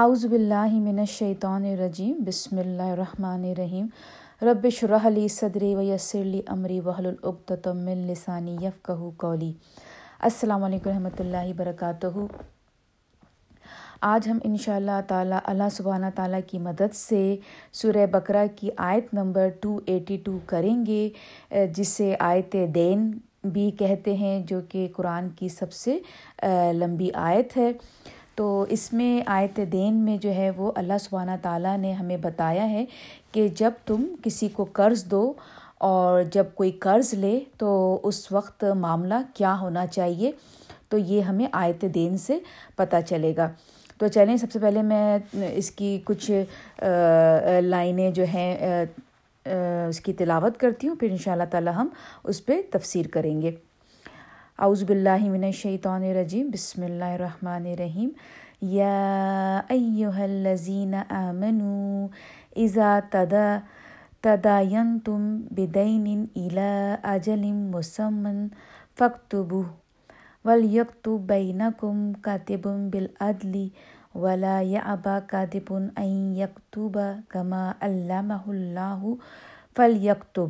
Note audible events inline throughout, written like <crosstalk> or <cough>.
اعوذ باللہ من الشیطان الرجیم، بسم اللہ الرحمن الرحیم۔ رب شرح لی صدری ویسر لی امری وحل العقدۃ من لسانی یفقہوا قولی۔ السلام علیکم رحمۃ اللہ وبرکاتہ۔ آج ہم ان شاء اللہ تعالیٰ، اللہ سبحانہ تعالیٰ کی مدد سے سورہ بقرہ کی آیت نمبر ٹو ایٹی ٹو کریں گے، جسے آیت دین بھی کہتے ہیں، جو کہ قرآن کی سب سے لمبی آیت ہے۔ تو اس میں آیت دین میں جو ہے وہ اللہ سبحانہ تعالیٰ نے ہمیں بتایا ہے کہ جب تم کسی کو قرض دو اور جب کوئی قرض لے تو اس وقت معاملہ کیا ہونا چاہیے؟ تو یہ ہمیں آیت دین سے پتہ چلے گا۔ تو چلیں، سب سے پہلے میں اس کی کچھ لائنیں جو ہیں اس کی تلاوت کرتی ہوں، پھر ان شاء اللہ تعالیٰ ہم اس پہ تفسیر کریں گے۔ اعوذ باللہ من الشیطان الرجیم، بسم اللہ الرحمن الرحیم۔ یا ایہا الذین آمنوا اذا تدا تداینتم بدین الى اجل مسمن فاکتبوه ولیکتب بینکم کاتب بالعدل ولا یعبا کاتب ان یکتب کما علمہ اللہ فلیکتب۔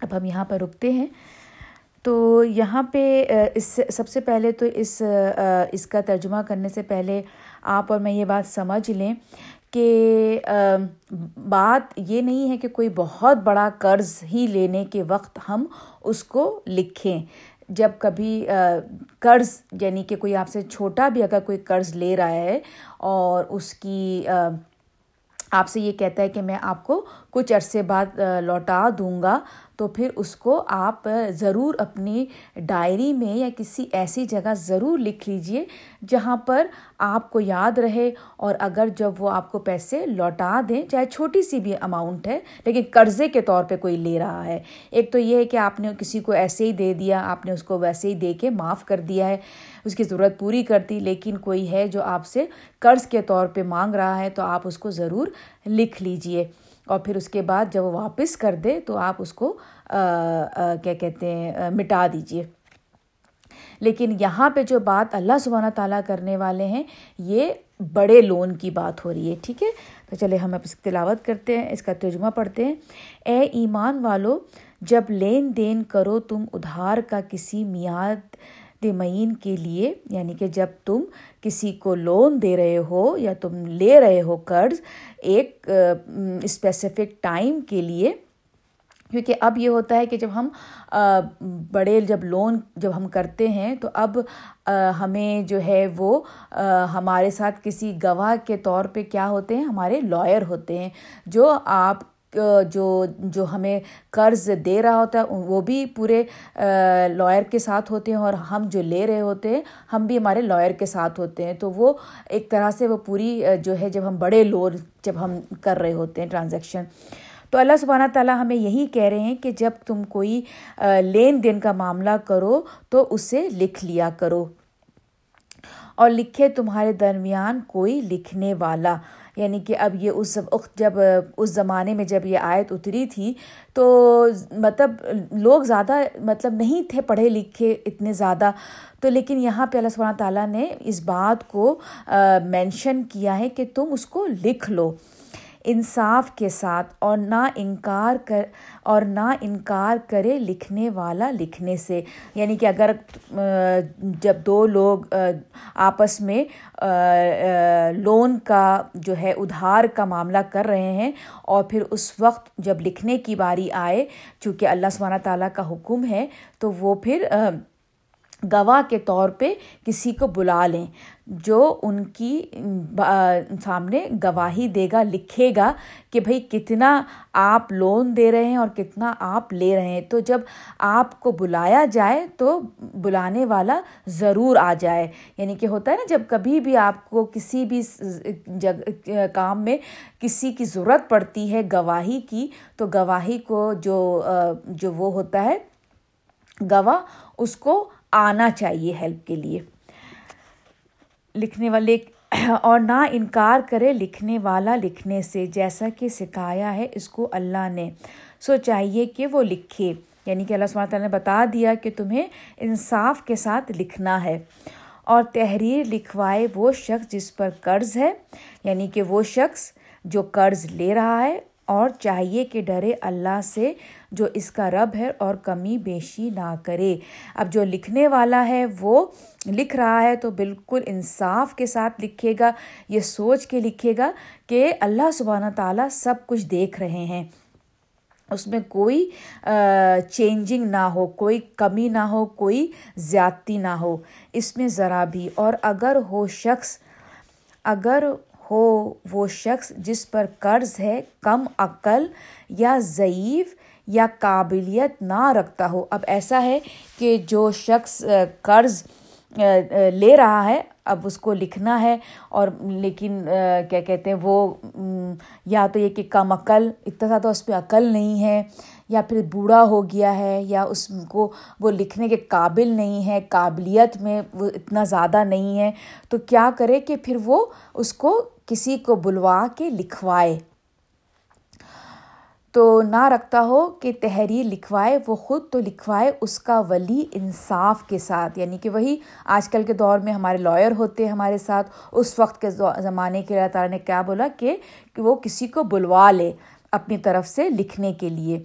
اب ہم یہاں پر رکتے ہیں۔ تو یہاں پہ اس سے، سب سے پہلے تو اس اس کا ترجمہ کرنے سے پہلے آپ اور میں یہ بات سمجھ لیں کہ بات یہ نہیں ہے کہ کوئی بہت بڑا قرض ہی لینے کے وقت ہم اس کو لکھیں۔ جب کبھی قرض یعنی کہ کوئی آپ سے چھوٹا بھی اگر کوئی قرض لے رہا ہے اور اس کی آپ سے یہ کہتا ہے کہ میں آپ کو کچھ عرصے بعد لوٹا دوں گا، تو پھر اس کو آپ ضرور اپنی ڈائری میں یا کسی ایسی جگہ ضرور لکھ لیجیے جہاں پر آپ کو یاد رہے اور اگر جب وہ آپ کو پیسے لوٹا دیں، چاہے چھوٹی سی بھی اماؤنٹ ہے، لیکن قرضے کے طور پہ کوئی لے رہا ہے۔ ایک تو یہ ہے کہ آپ نے کسی کو ایسے ہی دے دیا، آپ نے اس کو ویسے ہی دے کے معاف کر دیا ہے، اس کی ضرورت پوری کر دی، لیکن کوئی ہے جو آپ سے قرض کے طور پہ مانگ رہا ہے، تو آپ اس کو ضرور لکھ لیجیے۔ اور پھر اس کے بعد جب وہ واپس کر دے تو آپ اس کو کیا کہتے ہیں مٹا دیجیے لیکن یہاں پہ جو بات اللہ سبحانہ تعالیٰ کرنے والے ہیں، یہ بڑے لون کی بات ہو رہی ہے، ٹھیک ہے؟ تو چلے ہم اب اس کی تلاوت کرتے ہیں، اس کا ترجمہ پڑھتے ہیں۔ اے ایمان والو، جب لین دین کرو تم ادھار کا کسی میاد معین کے لیے یعنی کہ جب تم کسی کو لون دے رہے ہو یا تم لے رہے ہو قرض ایک اسپیسیفک ٹائم کے لیے، کیونکہ اب یہ ہوتا ہے کہ جب ہم بڑے جب لون جب ہم کرتے ہیں تو اب ہمیں جو ہے وہ ہمارے ساتھ کسی گواہ کے طور پہ کیا ہوتے ہیں؟ ہمارے لائر ہوتے ہیں جو آپ جو جو ہمیں قرض دے رہا ہوتا ہے، وہ بھی پورے لائر کے ساتھ ہوتے ہیں اور ہم جو لے رہے ہوتے ہیں، ہم بھی ہمارے لائر کے ساتھ ہوتے ہیں۔ تو وہ ایک طرح سے وہ پوری جو ہے، جب ہم بڑے لون جب ہم کر رہے ہوتے ہیں ٹرانزیکشن۔ تو اللہ سبحانہ تعالیٰ ہمیں یہی کہہ رہے ہیں کہ جب تم کوئی لین دین کا معاملہ کرو تو اسے لکھ لیا کرو اور لکھے تمہارے درمیان کوئی لکھنے والا۔ یعنی کہ اب یہ اس وقت جب، اس زمانے میں جب یہ آیت اتری تھی، تو مطلب لوگ زیادہ مطلب نہیں تھے پڑھے لکھے اتنے زیادہ۔ تو لیکن یہاں پہ اللہ سبحانہ تعالیٰ نے اس بات کو مینشن کیا ہے کہ تم اس کو لکھ لو۔ انصاف کے ساتھ اور نہ انکار کر اور نہ انکار کرے لکھنے والا لکھنے سے۔ یعنی کہ اگر جب دو لوگ آپس میں لون کا جو ہے، ادھار کا معاملہ کر رہے ہیں اور پھر اس وقت جب لکھنے کی باری آئے، چونکہ اللہ سبحانہ تعالیٰ کا حکم ہے، تو وہ پھر گواہ کے طور پہ کسی کو بلا لیں، جو ان کی سامنے گواہی دے گا، لکھے گا کہ بھائی کتنا آپ لون دے رہے ہیں اور کتنا آپ لے رہے ہیں۔ تو جب آپ کو بلایا جائے تو بلانے والا ضرور آ جائے۔ یعنی کہ ہوتا ہے نا، جب کبھی بھی آپ کو کسی بھی جگہ کام میں کسی کی ضرورت پڑتی ہے گواہی کی، تو گواہی کو جو جو وہ ہوتا ہے، گواہ اس کو آنا چاہیے ہیلپ کے لیے۔ لکھنے والے <clears throat> اور نہ انکار کرے لکھنے والا لکھنے سے جیسا کہ سکھایا ہے، اس کو اللہ نے۔ سو چاہیے کہ وہ لکھے۔ یعنی کہ اللہ سبحانہ تعالیٰ نے بتا دیا کہ تمہیں انصاف کے ساتھ لکھنا ہے۔ اور تحریر لکھوائے وہ شخص جس پر قرض ہے یعنی کہ وہ شخص جو قرض لے رہا ہے اور چاہیے کہ ڈرے اللہ سے جو اس کا رب ہے اور کمی بیشی نہ کرے۔ اب جو لکھنے والا ہے وہ لکھ رہا ہے تو بالکل انصاف کے ساتھ لکھے گا، یہ سوچ کے لکھے گا کہ اللہ سبحانہ تعالیٰ سب کچھ دیکھ رہے ہیں۔ اس میں کوئی چینجنگ نہ ہو، کوئی کمی نہ ہو، کوئی زیادتی نہ ہو۔ اس میں ذرا بھی۔ اور اگر ہو شخص، اگر ہو، وہ شخص جس پر قرض ہے، کم عقل یا ضعیف یا قابلیت نہ رکھتا ہو۔ اب ایسا ہے کہ جو شخص قرض لے رہا ہے، اب اس کو لکھنا ہے اور لیکن کیا کہتے ہیں، وہ یا تو یہ کہ کم عقل، اتنا زیادہ اس پہ عقل نہیں ہے، یا پھر بوڑھا ہو گیا ہے، یا اس کو وہ لکھنے کے قابل نہیں ہے، قابلیت میں وہ اتنا زیادہ نہیں ہے، تو کیا کرے کہ پھر وہ اس کو کسی کو بلوا کے لکھوائے۔ تو نہ رکھتا ہو کہ تحریر لکھوائے، وہ خود تو لکھوائے اس کا ولی انصاف کے ساتھ۔ یعنی کہ وہی آج کل کے دور میں ہمارے لائر ہوتے ہیں ہمارے ساتھ۔ اس وقت کے زمانے کے اللہ تعالیٰ نے کیا بولا کہ وہ کسی کو بلوا لے اپنی طرف سے لکھنے کے لیے۔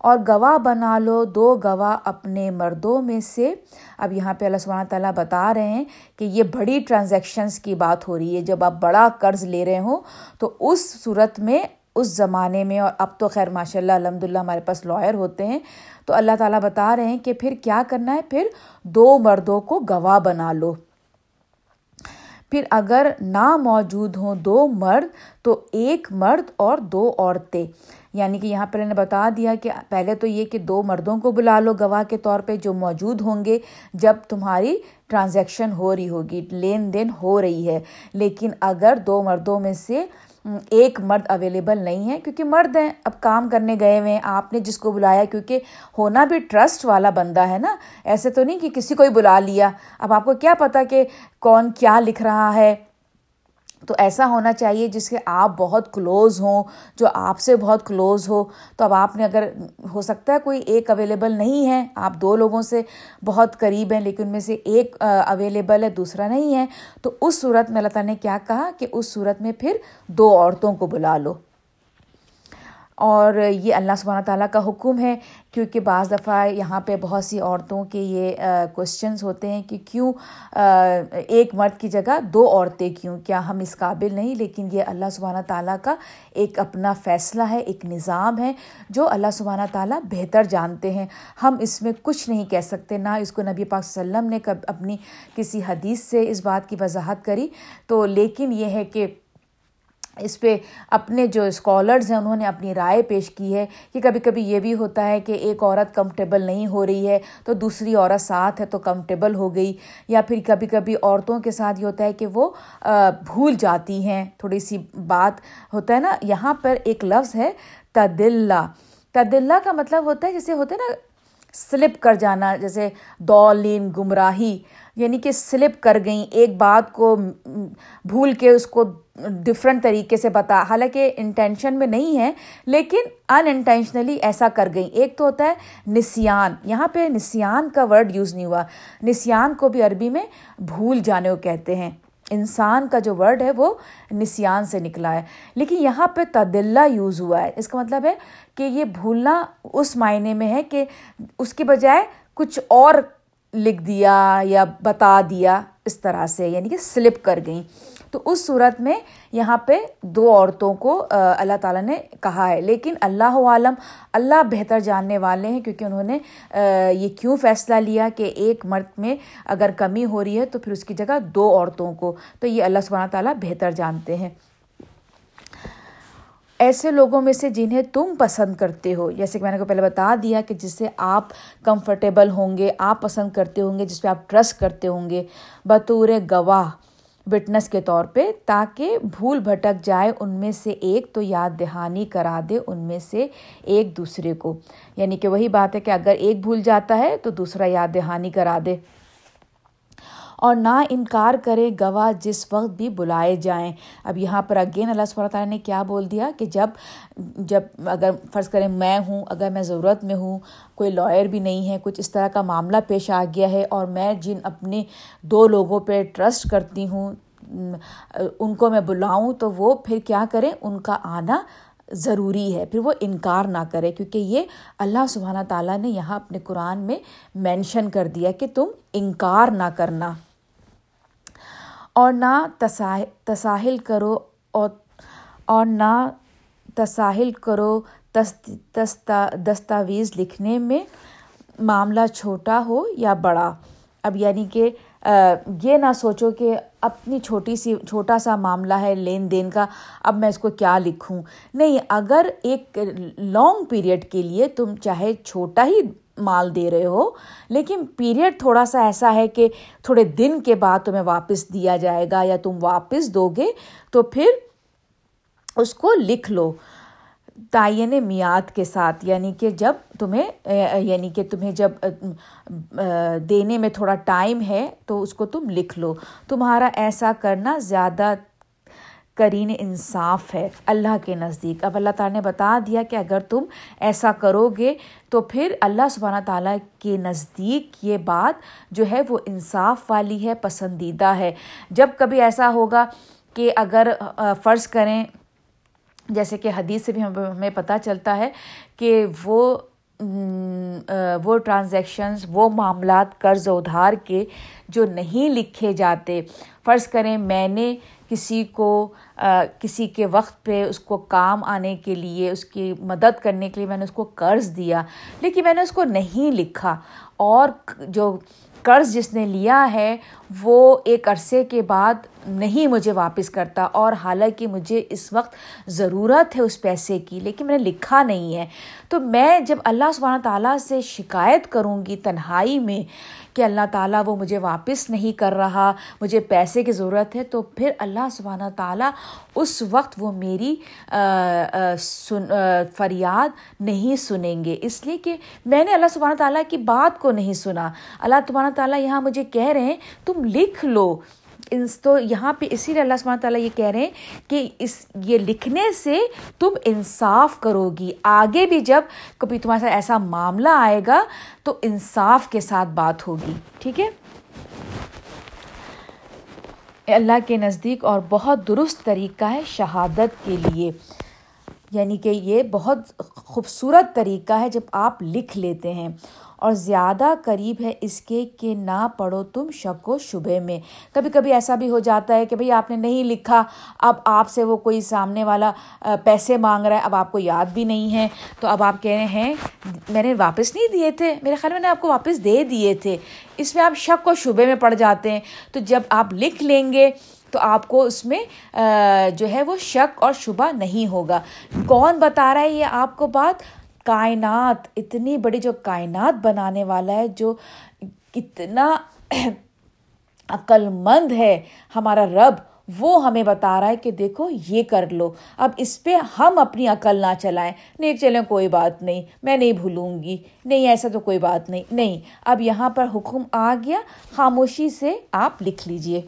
اور گواہ بنا لو، دو گواہ اپنے مردوں میں سے۔ اب یہاں پہ اللہ سبحانہ تعالیٰ بتا رہے ہیں کہ یہ بڑی ٹرانزیکشنس کی بات ہو رہی ہے۔ جب آپ بڑا قرض لے رہے ہوں تو اس صورت میں، اس زمانے میں، اور اب تو خیر ماشاء اللہ الحمد للہ ہمارے پاس لائر ہوتے ہیں، تو اللہ تعالیٰ بتا رہے ہیں کہ پھر کیا کرنا ہے؟ پھر دو مردوں کو گواہ بنا لو۔ پھر اگر نہ موجود ہوں دو مرد، تو ایک مرد اور دو عورتیں۔ یعنی کہ یہاں پر نے بتا دیا کہ پہلے تو یہ کہ دو مردوں کو بلا لو گواہ کے طور پہ جو موجود ہوں گے جب تمہاری ٹرانزیکشن ہو رہی ہوگی، لین دین ہو رہی ہے۔ لیکن اگر دو مردوں میں سے ایک مرد اویلیبل نہیں ہے، کیونکہ مرد ہیں، اب کام کرنے گئے ہوئے ہیں۔ آپ نے جس کو بلایا، کیونکہ ہونا بھی ٹرسٹ والا بندہ ہے نا۔ ایسے تو نہیں کہ کسی کو ہی بلا لیا۔ اب آپ کو کیا پتا کہ کون کیا لکھ رہا ہے۔ تو ایسا ہونا چاہیے جس کے آپ بہت کلوز ہوں، جو آپ سے بہت کلوز ہو۔ تو اب آپ نے اگر ہو سکتا ہے کوئی ایک اویلیبل نہیں ہے، آپ دو لوگوں سے بہت قریب ہیں، لیکن ان میں سے ایک اویلیبل ہے، دوسرا نہیں ہے۔ تو اس صورت میں اللہ تعالیٰ نے کیا کہا کہ اس صورت میں پھر دو عورتوں کو بلا لو۔ اور یہ اللہ سبحانہ تعالیٰ کا حکم ہے، کیونکہ بعض دفعہ یہاں پہ بہت سی عورتوں کے یہ کوشچنس ہوتے ہیں کہ کیوں ایک مرد کی جگہ دو عورتیں کیوں؟ کیا ہم اس قابل نہیں؟ لیکن یہ اللہ سبحانہ تعالیٰ کا ایک اپنا فیصلہ ہے، ایک نظام ہے جو اللہ سبحانہ تعالیٰ بہتر جانتے ہیں۔ ہم اس میں کچھ نہیں کہہ سکتے، نہ اس کو نبی پاک صلی اللہ علیہ وسلم نے کب اپنی کسی حدیث سے اس بات کی وضاحت کری۔ تو لیکن یہ ہے کہ اس پہ اپنے جو اسکالرز ہیں، انہوں نے اپنی رائے پیش کی ہے کہ کبھی کبھی یہ بھی ہوتا ہے کہ ایک عورت کمفرٹیبل نہیں ہو رہی ہے تو دوسری عورت ساتھ ہے تو کمفرٹیبل ہو گئی، یا پھر کبھی کبھی عورتوں کے ساتھ یہ ہوتا ہے کہ وہ بھول جاتی ہیں۔ تھوڑی سی بات ہوتا ہے نا، یہاں پر ایک لفظ ہے تدلہ تدلہ کا مطلب ہوتا ہے جیسے ہوتا ہے نا سلپ کر جانا، جیسے دولین گمراہی یعنی کہ سلپ کر گئیں، ایک بات کو بھول کے اس کو ڈفرینٹ طریقے سے بتا۔ حالانکہ انٹینشن میں نہیں ہے، لیکن ان انٹینشنلی ایسا کر گئیں۔ ایک تو ہوتا ہے نسیان۔ یہاں پہ نسیان کا ورڈ یوز نہیں ہوا۔ نسیان کو بھی عربی میں بھول جانے کو کہتے ہیں۔ انسان کا جو ورڈ ہے وہ نسیان سے نکلا ہے۔ لیکن یہاں پہ تدلہ یوز ہوا ہے۔ اس کا مطلب ہے کہ یہ بھولنا اس معنی میں ہے کہ اس کے بجائے کچھ اور لکھ دیا یا بتا دیا اس طرح سے یعنی کہ سلپ کر گئیں۔ تو اس صورت میں یہاں پہ دو عورتوں کو اللہ تعالیٰ نے کہا ہے۔ لیکن اللہ عالم، اللہ بہتر جاننے والے ہیں کیونکہ انہوں نے یہ کیوں فیصلہ لیا کہ ایک مرد میں اگر کمی ہو رہی ہے تو پھر اس کی جگہ دو عورتوں کو۔ تو یہ اللہ سبحانہ تعالیٰ بہتر جانتے ہیں۔ ایسے لوگوں میں سے جنہیں تم پسند کرتے ہو۔ جیسے کہ میں نے کو پہلے بتا دیا کہ جس سے آپ کمفرٹیبل ہوں گے، آپ پسند کرتے ہوں گے، جس پہ آپ ٹرسٹ کرتے ہوں گے۔ بطور گواہ وٹنس کے طور پہ، تاکہ بھول بھٹک جائے ان میں سے ایک تو یاد دہانی کرا دے ان میں سے ایک دوسرے کو۔ یعنی کہ وہی بات ہے کہ اگر ایک بھول جاتا ہے تو دوسرا یاد دہانی کرا دے۔ اور نہ انکار کرے گواہ جس وقت بھی بلائے جائیں۔ اب یہاں پر اگین اللہ صلی اللہ تعالیٰ نے کیا بول دیا کہ جب جب اگر فرض کریں میں ہوں، اگر میں ضرورت میں ہوں، کوئی لائر بھی نہیں ہے، کچھ اس طرح کا معاملہ پیش آ گیا ہے اور میں جن اپنے دو لوگوں پہ ٹرسٹ کرتی ہوں، ان کو میں بلاؤں تو وہ پھر کیا کریں؟ ان کا آنا ضروری ہے۔ پھر وہ انکار نہ کرے کیونکہ یہ اللہ سبحانہ تعالیٰ نے یہاں اپنے قرآن میں مینشن کر دیا کہ تم انکار نہ کرنا۔ اور نہ تساہل کرو اور اور نہ تساہل کرو دستاویز لکھنے میں معاملہ چھوٹا ہو یا بڑا۔ اب یعنی کہ یہ نہ سوچو کہ اپنی چھوٹی سی، چھوٹا سا معاملہ ہے لین دین کا، اب میں اس کو کیا لکھوں؟ نہیں، اگر ایک لانگ پیریڈ کے لیے تم چاہے چھوٹا ہی مال دے رہے ہو۔ لیکن پیریڈ تھوڑا سا ایسا ہے کہ تھوڑے دن کے بعد تمہیں واپس دیا جائے گا یا تم واپس دو گے تو پھر اس کو لکھ لو۔ تعین میعاد کے ساتھ یعنی کہ جب تمہیں یعنی کہ تمہیں جب، دینے میں تھوڑا ٹائم ہے تو اس کو تم لکھ لو۔ تمہارا ایسا کرنا زیادہ کرین انصاف ہے، اللہ کے نزدیک۔ اب اللہ تعالیٰ نے بتا دیا کہ اگر تم ایسا کرو گے تو پھر اللہ سبحانہ تعالیٰ کے نزدیک یہ بات جو ہے وہ انصاف والی ہے، پسندیدہ ہے۔ جب کبھی ایسا ہوگا کہ اگر فرض کریں، جیسے کہ حدیث سے بھی ہمیں پتہ چلتا ہے کہ وہ وہ ٹرانزیکشنز وہ معاملات، قرض ادھار کے جو نہیں لکھے جاتے۔ فرض کریں میں نے کسی کو کسی کے وقت پہ اس کو کام آنے کے لیے، اس کی مدد کرنے کے لیے میں نے اس کو قرض دیا، لیکن میں نے اس کو نہیں لکھا۔ اور جو قرض جس نے لیا ہے، وہ ایک عرصے کے بعد نہیں مجھے واپس کرتا اور حالانکہ مجھے اس وقت ضرورت ہے اس پیسے کی، لیکن میں نے لکھا نہیں ہے۔ تو میں جب اللہ سبحانہ تعالیٰ سے شکایت کروں گی تنہائی میں کہ اللہ تعالیٰ وہ مجھے واپس نہیں کر رہا، مجھے پیسے کی ضرورت ہے، تو پھر اللہ سبحانہ تعالیٰ اس وقت وہ میری سن فریاد نہیں سنیں گے۔ اس لیے کہ میں نے اللہ سبحانہ تعالیٰ کی بات کو نہیں سنا۔ اللہ سبحانہ تعالیٰ یہاں مجھے کہہ رہے ہیں، تم لکھ لو۔ تو یہاں پہ اسی لیے اللہ سبحانہ تعالیٰ یہ کہہ رہے ہیں کہ اس یہ لکھنے سے تم انصاف کرو گی۔ آگے بھی جب کبھی تمہارے ساتھ ایسا معاملہ آئے گا تو انصاف کے ساتھ بات ہوگی۔ ٹھیک ہے؟ اللہ کے نزدیک اور بہت درست طریقہ ہے شہادت کے لیے۔ یعنی کہ یہ بہت خوبصورت طریقہ ہے جب آپ لکھ لیتے ہیں اور زیادہ قریب ہے اس کے کہ نہ پڑھو تم شک و شبے میں۔ کبھی کبھی ایسا بھی ہو جاتا ہے کہ بھائی آپ نے نہیں لکھا، اب آپ سے وہ کوئی سامنے والا پیسے مانگ رہا ہے، اب آپ کو یاد بھی نہیں ہے۔ تو اب آپ کہہ رہے ہیں، میں نے واپس نہیں دیے تھے، میرے خیال میں نے آپ کو واپس دے دیے تھے۔ اس میں آپ شک و شبے میں پڑ جاتے ہیں۔ تو جب آپ لکھ لیں گے تو آپ کو اس میں جو ہے وہ شک اور شبہ نہیں ہوگا۔ کون بتا رہا ہے یہ آپ کو بات؟ کائنات، اتنی بڑی جو کائنات بنانے والا ہے، جو اتنا <clears throat> عقل مند ہے ہمارا رب، وہ ہمیں بتا رہا ہے کہ دیکھو یہ کر لو۔ اب اس پہ ہم اپنی عقل نہ چلائیں۔ نہیں چلیں، کوئی بات نہیں، میں نہیں بھولوں گی۔ نہیں، ایسا تو کوئی بات نہیں۔ نہیں، اب یہاں پر حکم آ گیا، خاموشی سے آپ لکھ لیجیے۔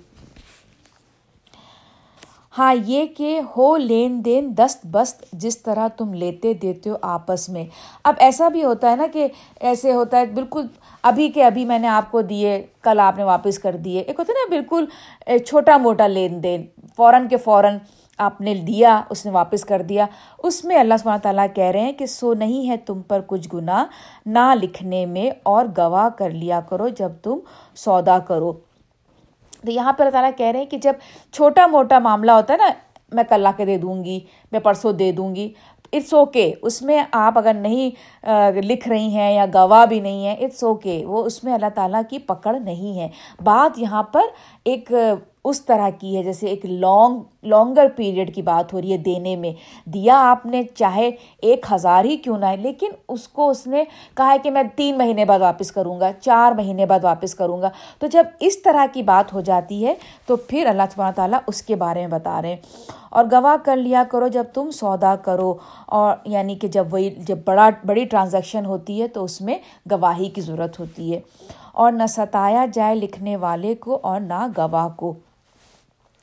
ہاں یہ کہ ہو لین دین دست بست جس طرح تم لیتے دیتے ہو آپس میں۔ اب ایسا بھی ہوتا ہے نا کہ ایسے ہوتا ہے، بالکل ابھی کے ابھی میں نے آپ کو دیے، کل آپ نے واپس کر دیے۔ ایک ہوتا ہے نا، بالکل چھوٹا موٹا لین دین۔ فوراً کے فوراً آپ نے دیا اس نے واپس کر دیا۔ اس میں اللہ سبحانہ تعالیٰ کہہ رہے ہیں کہ سو نہیں ہے تم پر کچھ گناہ، نہ لکھنے میں اور گواہ کر لیا کرو جب تم سودا کرو۔ یہاں پہ اللہ تعالیٰ کہہ رہے ہیں کہ جب چھوٹا موٹا معاملہ ہوتا ہے نا، میں کل لا کے دے دوں گی، میں پرسوں دے دوں گی اٹس اوکے اس میں آپ اگر نہیں لکھ رہی ہیں یا گواہ بھی نہیں ہیں اٹس اوکے وہ اس میں اللہ تعالیٰ کی پکڑ نہیں ہے۔ بات یہاں پر ایک اس طرح کی ہے، جیسے ایک لانگ لانگر پیریڈ کی بات ہو رہی ہے دینے میں۔ دیا آپ نے، چاہے ایک ہزار ہی کیوں نہ ہے لیکن اس کو اس نے کہا ہے کہ میں تین مہینے بعد واپس کروں گا، چار مہینے بعد واپس کروں گا۔ تو جب اس طرح کی بات ہو جاتی ہے، تو پھر اللہ سبحانہ تعالیٰ اس کے بارے میں بتا رہے ہیں۔ اور گواہ کر لیا کرو، جب تم سودا کرو، اور یعنی کہ جب وہی، جب بڑا، بڑی ٹرانزیکشن ہوتی ہے، تو اس میں گواہی کی ضرورت ہوتی ہے۔ اور نہ ستایا جائے لکھنے والے کو، اور نہ گواہ کو۔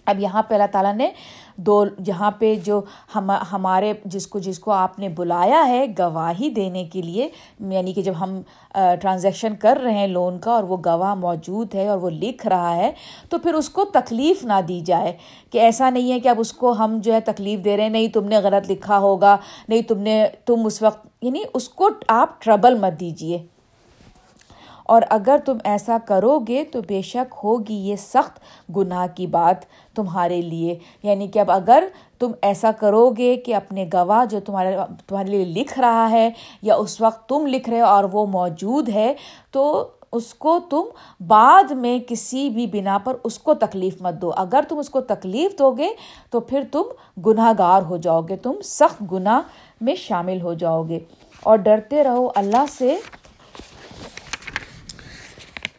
اب یہاں پہ اللہ تعالیٰ نے دو جہاں پہ جو ہم، ہمارے جس کو جس کو آپ نے بلایا ہے گواہی دینے کے لیے یعنی کہ جب ہم ٹرانزیکشن کر رہے ہیں لون کا اور وہ گواہ موجود ہے اور وہ لکھ رہا ہے، تو پھر اس کو تکلیف نہ دی جائے کہ ایسا نہیں ہے کہ اب اس کو ہم جو ہے تکلیف دے رہے ہیں، نہیں تم نے غلط لکھا ہوگا، نہیں تم نے، تم اس وقت یعنی اس کو آپ ٹربل مت دیجیے اور اگر تم ایسا کرو گے تو بے شک ہوگی یہ سخت گناہ کی بات تمہارے لیے۔ یعنی کہ اب اگر تم ایسا کرو گے کہ اپنے گواہ جو تمہارے تمہارے لیے لکھ رہا ہے یا اس وقت تم لکھ رہے ہو اور وہ موجود ہے، تو اس کو تم بعد میں کسی بھی بنا پر اس کو تکلیف مت دو۔ اگر تم اس کو تکلیف دو گے تو پھر تم گناہ گار ہو جاؤ گے، تم سخت گناہ میں شامل ہو جاؤ گے۔ اور ڈرتے رہو اللہ سے۔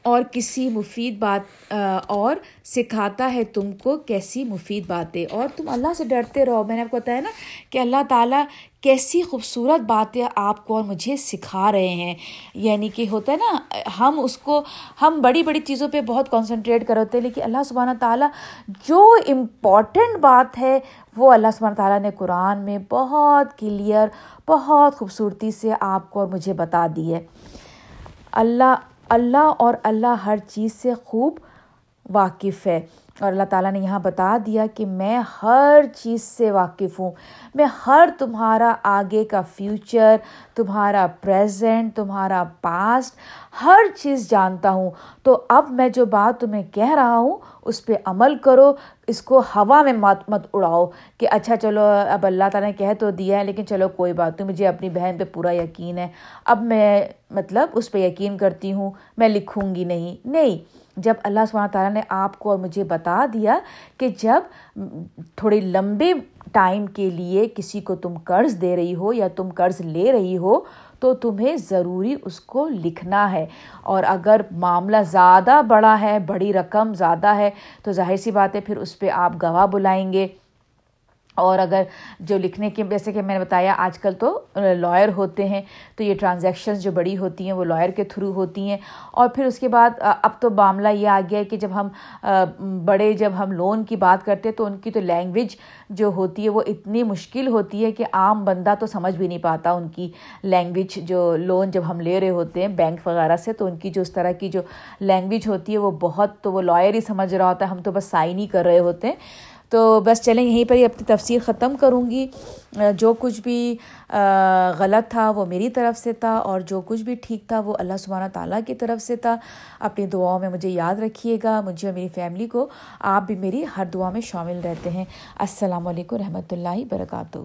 اور کسی مفید بات اور سکھاتا ہے تم کو کیسی مفید باتیں۔ اور تم اللہ سے ڈرتے رہو۔ میں نے آپ کو بتایا نا کہ اللہ تعالیٰ کیسی خوبصورت باتیں آپ کو اور مجھے سکھا رہے ہیں۔ یعنی کہ ہوتا ہے نا، ہم اس کو، ہم بڑی بڑی چیزوں پہ بہت کانسنٹریٹ کر ہوتے ہیں، لیکن اللہ سبحانہ تعالیٰ جو امپورٹنٹ بات ہے، وہ اللہ سبحانہ تعالیٰ نے قرآن میں بہت کلیئر بہت خوبصورتی سے آپ کو اور مجھے بتا دی ہے۔ اللہ اللہ اور اللہ ہر چیز سے خوب واقف ہے۔ اور اللہ تعالیٰ نے یہاں بتا دیا کہ میں ہر چیز سے واقف ہوں۔ میں ہر تمہارا آگے کا فیوچر تمہارا پریزنٹ تمہارا پاسٹ ہر چیز جانتا ہوں۔ تو اب میں جو بات تمہیں کہہ رہا ہوں، اس پہ عمل کرو، اس کو ہوا میں مت مت اڑاؤ کہ اچھا چلو، اب اللہ تعالیٰ نے کہہ تو دیا ہے، لیکن چلو کوئی بات نہیں، مجھے اپنی بہن پہ پورا یقین ہے۔ اب میں مطلب اس پہ یقین کرتی ہوں، میں لکھوں گی نہیں۔ نہیں جب اللہ سبحانہ تعالیٰ نے آپ کو اور مجھے بتا دیا کہ جب تھوڑے لمبے ٹائم کے لیے کسی کو تم قرض دے رہی ہو یا تم قرض لے رہی ہو، تو تمہیں ضروری اس کو لکھنا ہے۔ اور اگر معاملہ زیادہ بڑا ہے، بڑی رقم زیادہ ہے، تو ظاہر سی بات ہے، پھر اس پہ آپ گواہ بلائیں گے۔ اور اگر جو لکھنے کے جیسے کہ میں نے بتایا، آج کل تو لائر ہوتے ہیں، تو یہ ٹرانزیکشنز جو بڑی ہوتی ہیں، وہ لائر کے تھرو ہوتی ہیں۔ اور پھر اس کے بعد اب تو معاملہ یہ آ گیا ہے کہ جب ہم بڑے جب ہم لون کی بات کرتے ہیں، تو ان کی تو لینگویج جو ہوتی ہے، وہ اتنی مشکل ہوتی ہے کہ عام بندہ تو سمجھ بھی نہیں پاتا ان کی لینگویج جو لون جب ہم لے رہے ہوتے ہیں بینک وغیرہ سے، تو ان کی جو اس طرح کی جو لینگویج ہوتی ہے، وہ بہت تو وہ لائر ہی سمجھ رہا ہوتا ہے۔ ہم تو بس سائن ہی کر رہے ہوتے ہیں۔ تو بس چلیں، یہیں پر ہی اپنی تفسیر ختم کروں گی۔ جو کچھ بھی غلط تھا وہ میری طرف سے تھا اور جو کچھ بھی ٹھیک تھا وہ اللہ سبحانہ تعالیٰ کی طرف سے تھا۔ اپنی دعاؤں میں مجھے یاد رکھیے گا، مجھے اور میری فیملی کو، آپ بھی میری ہر دعا میں شامل رہتے ہیں۔ السلام علیکم رحمۃ اللہ برکاتہ